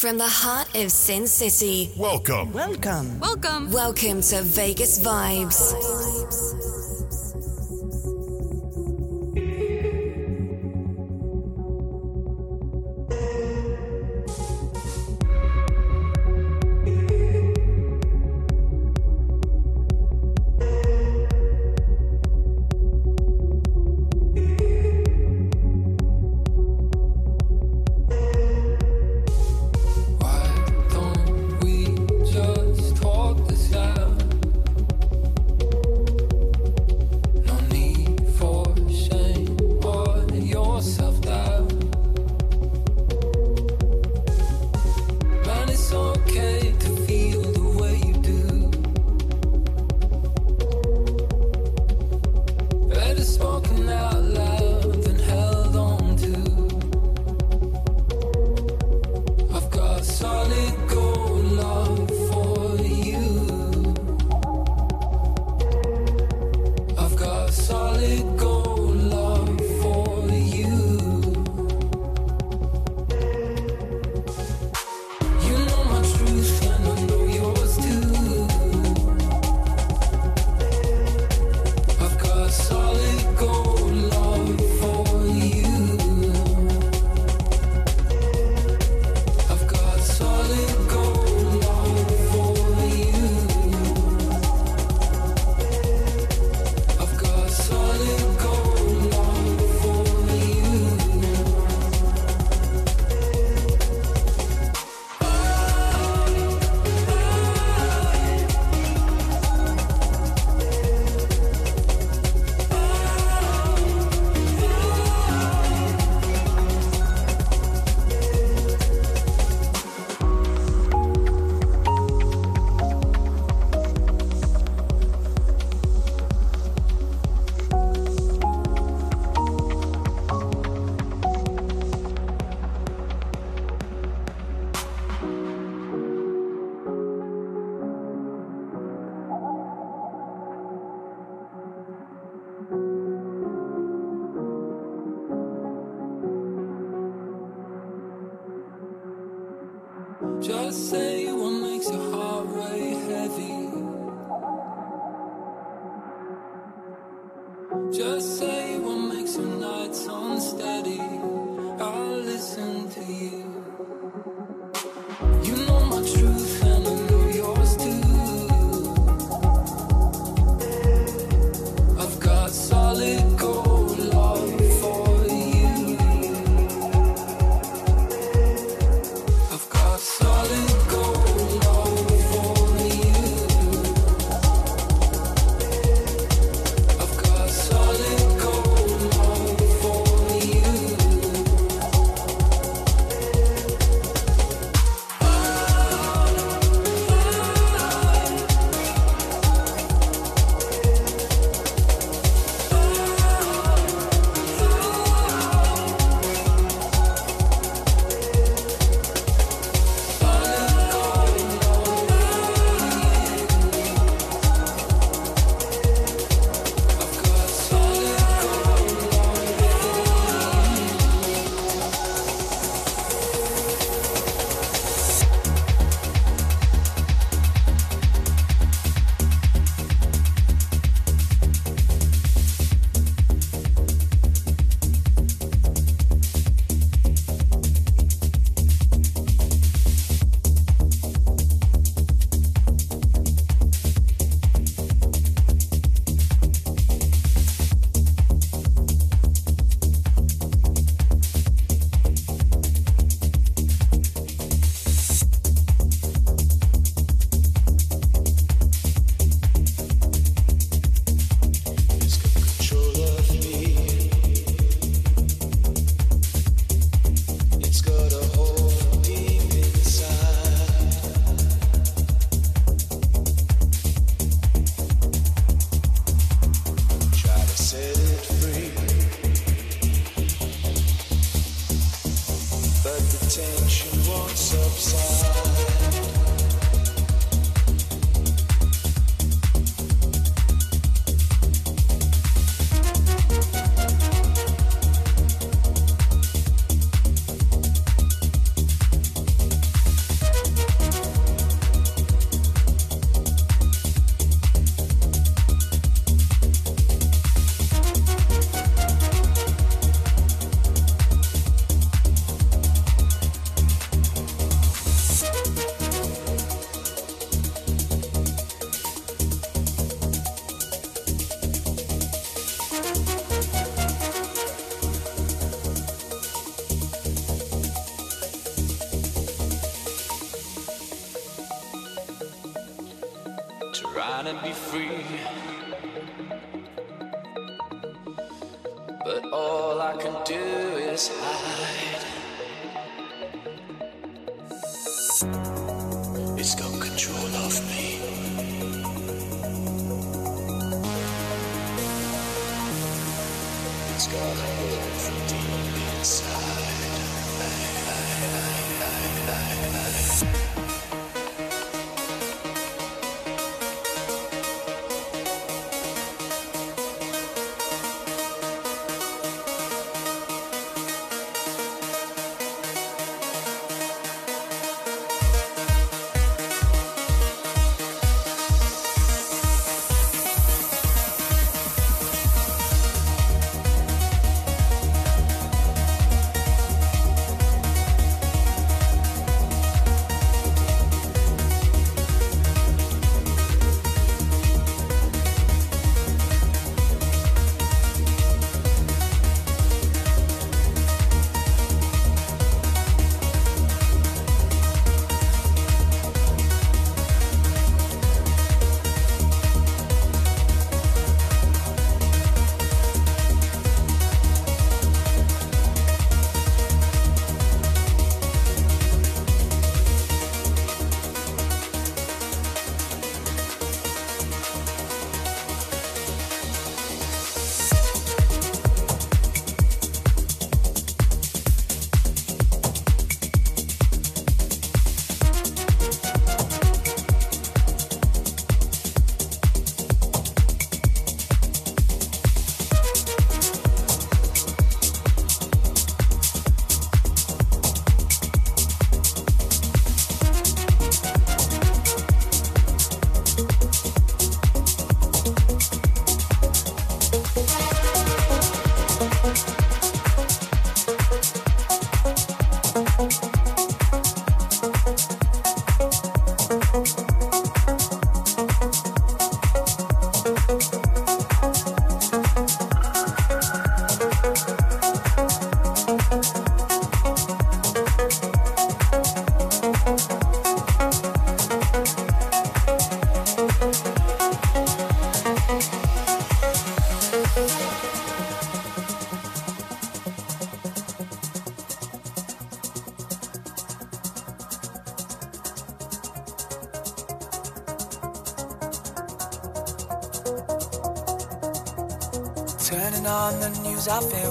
From the heart of Sin City. Welcome. Welcome. Welcome. Welcome to Vegas Vibes. trying gonna break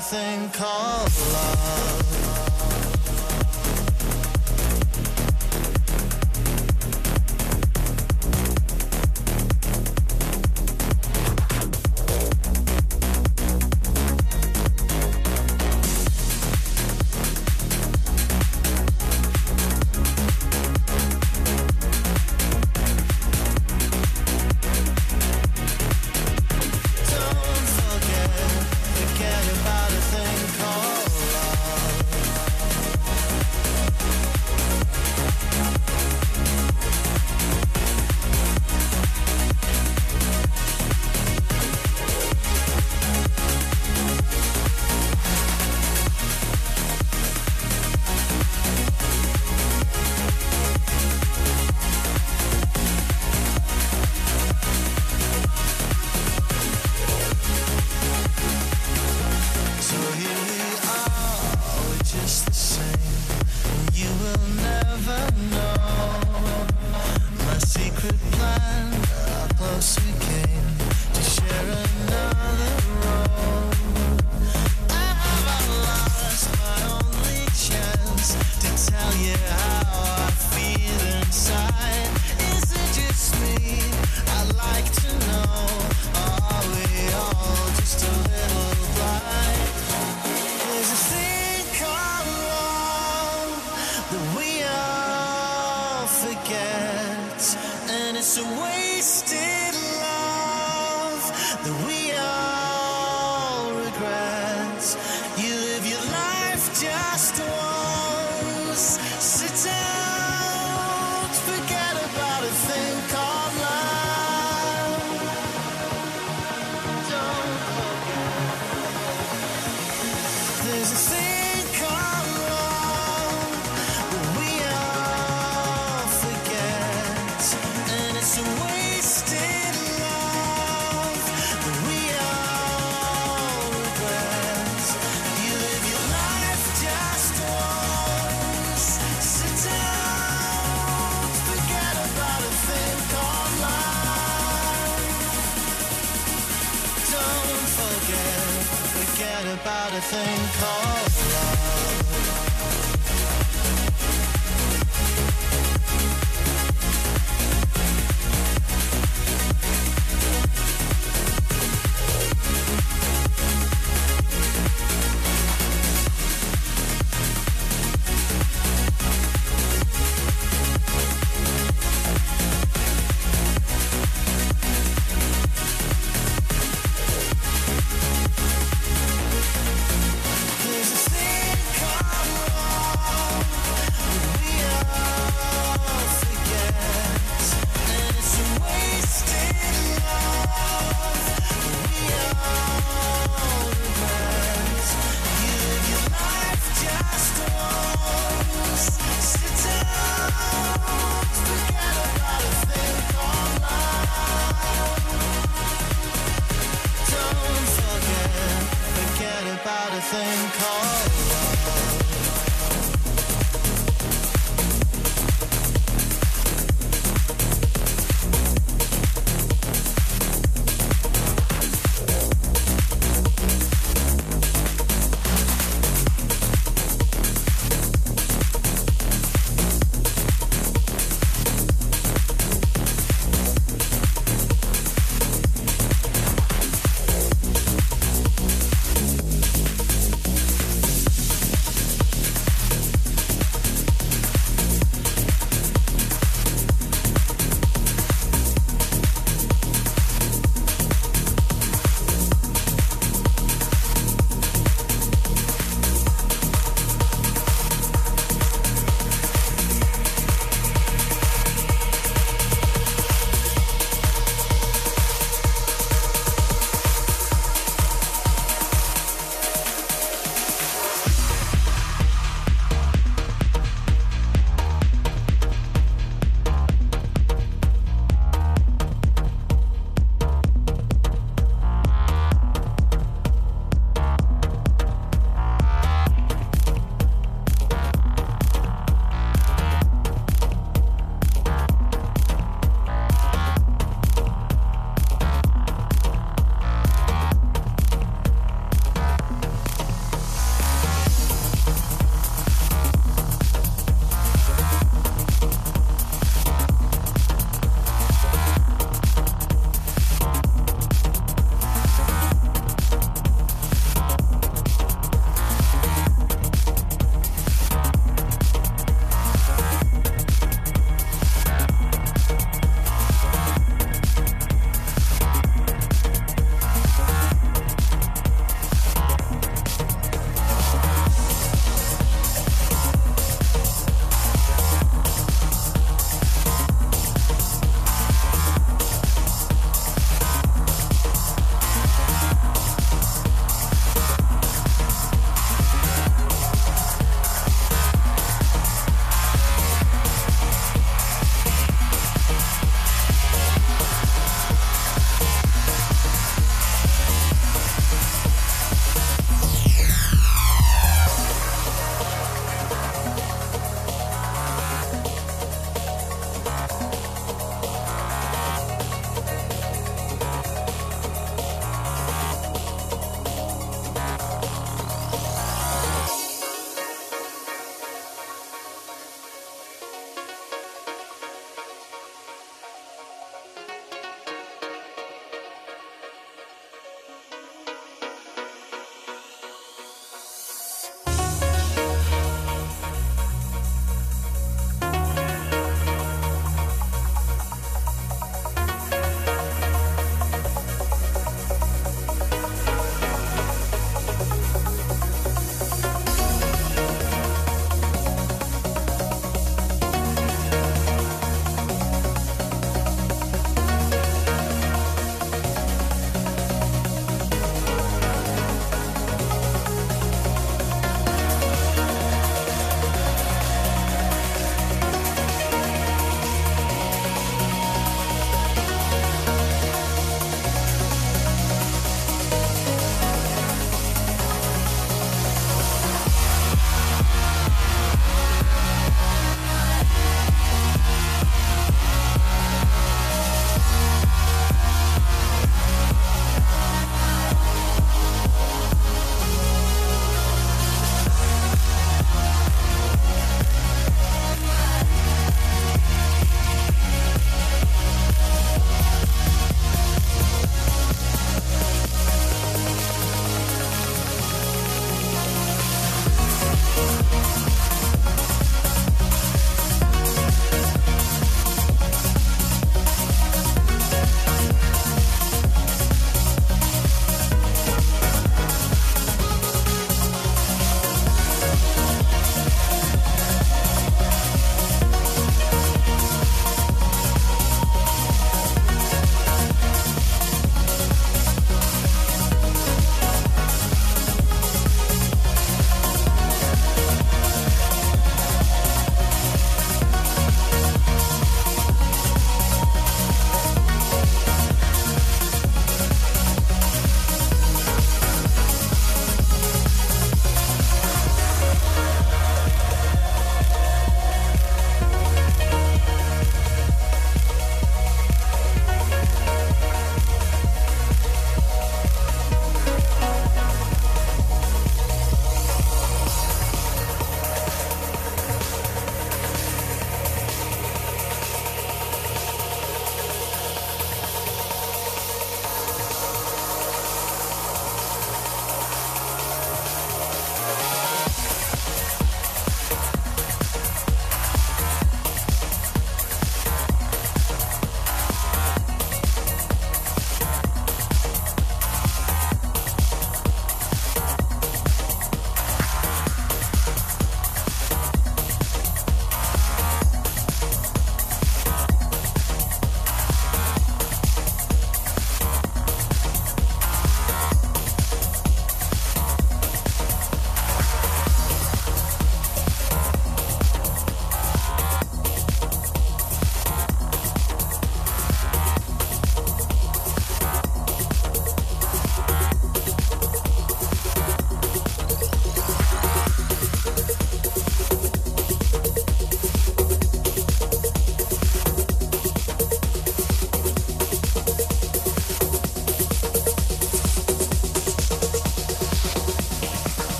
thing called love.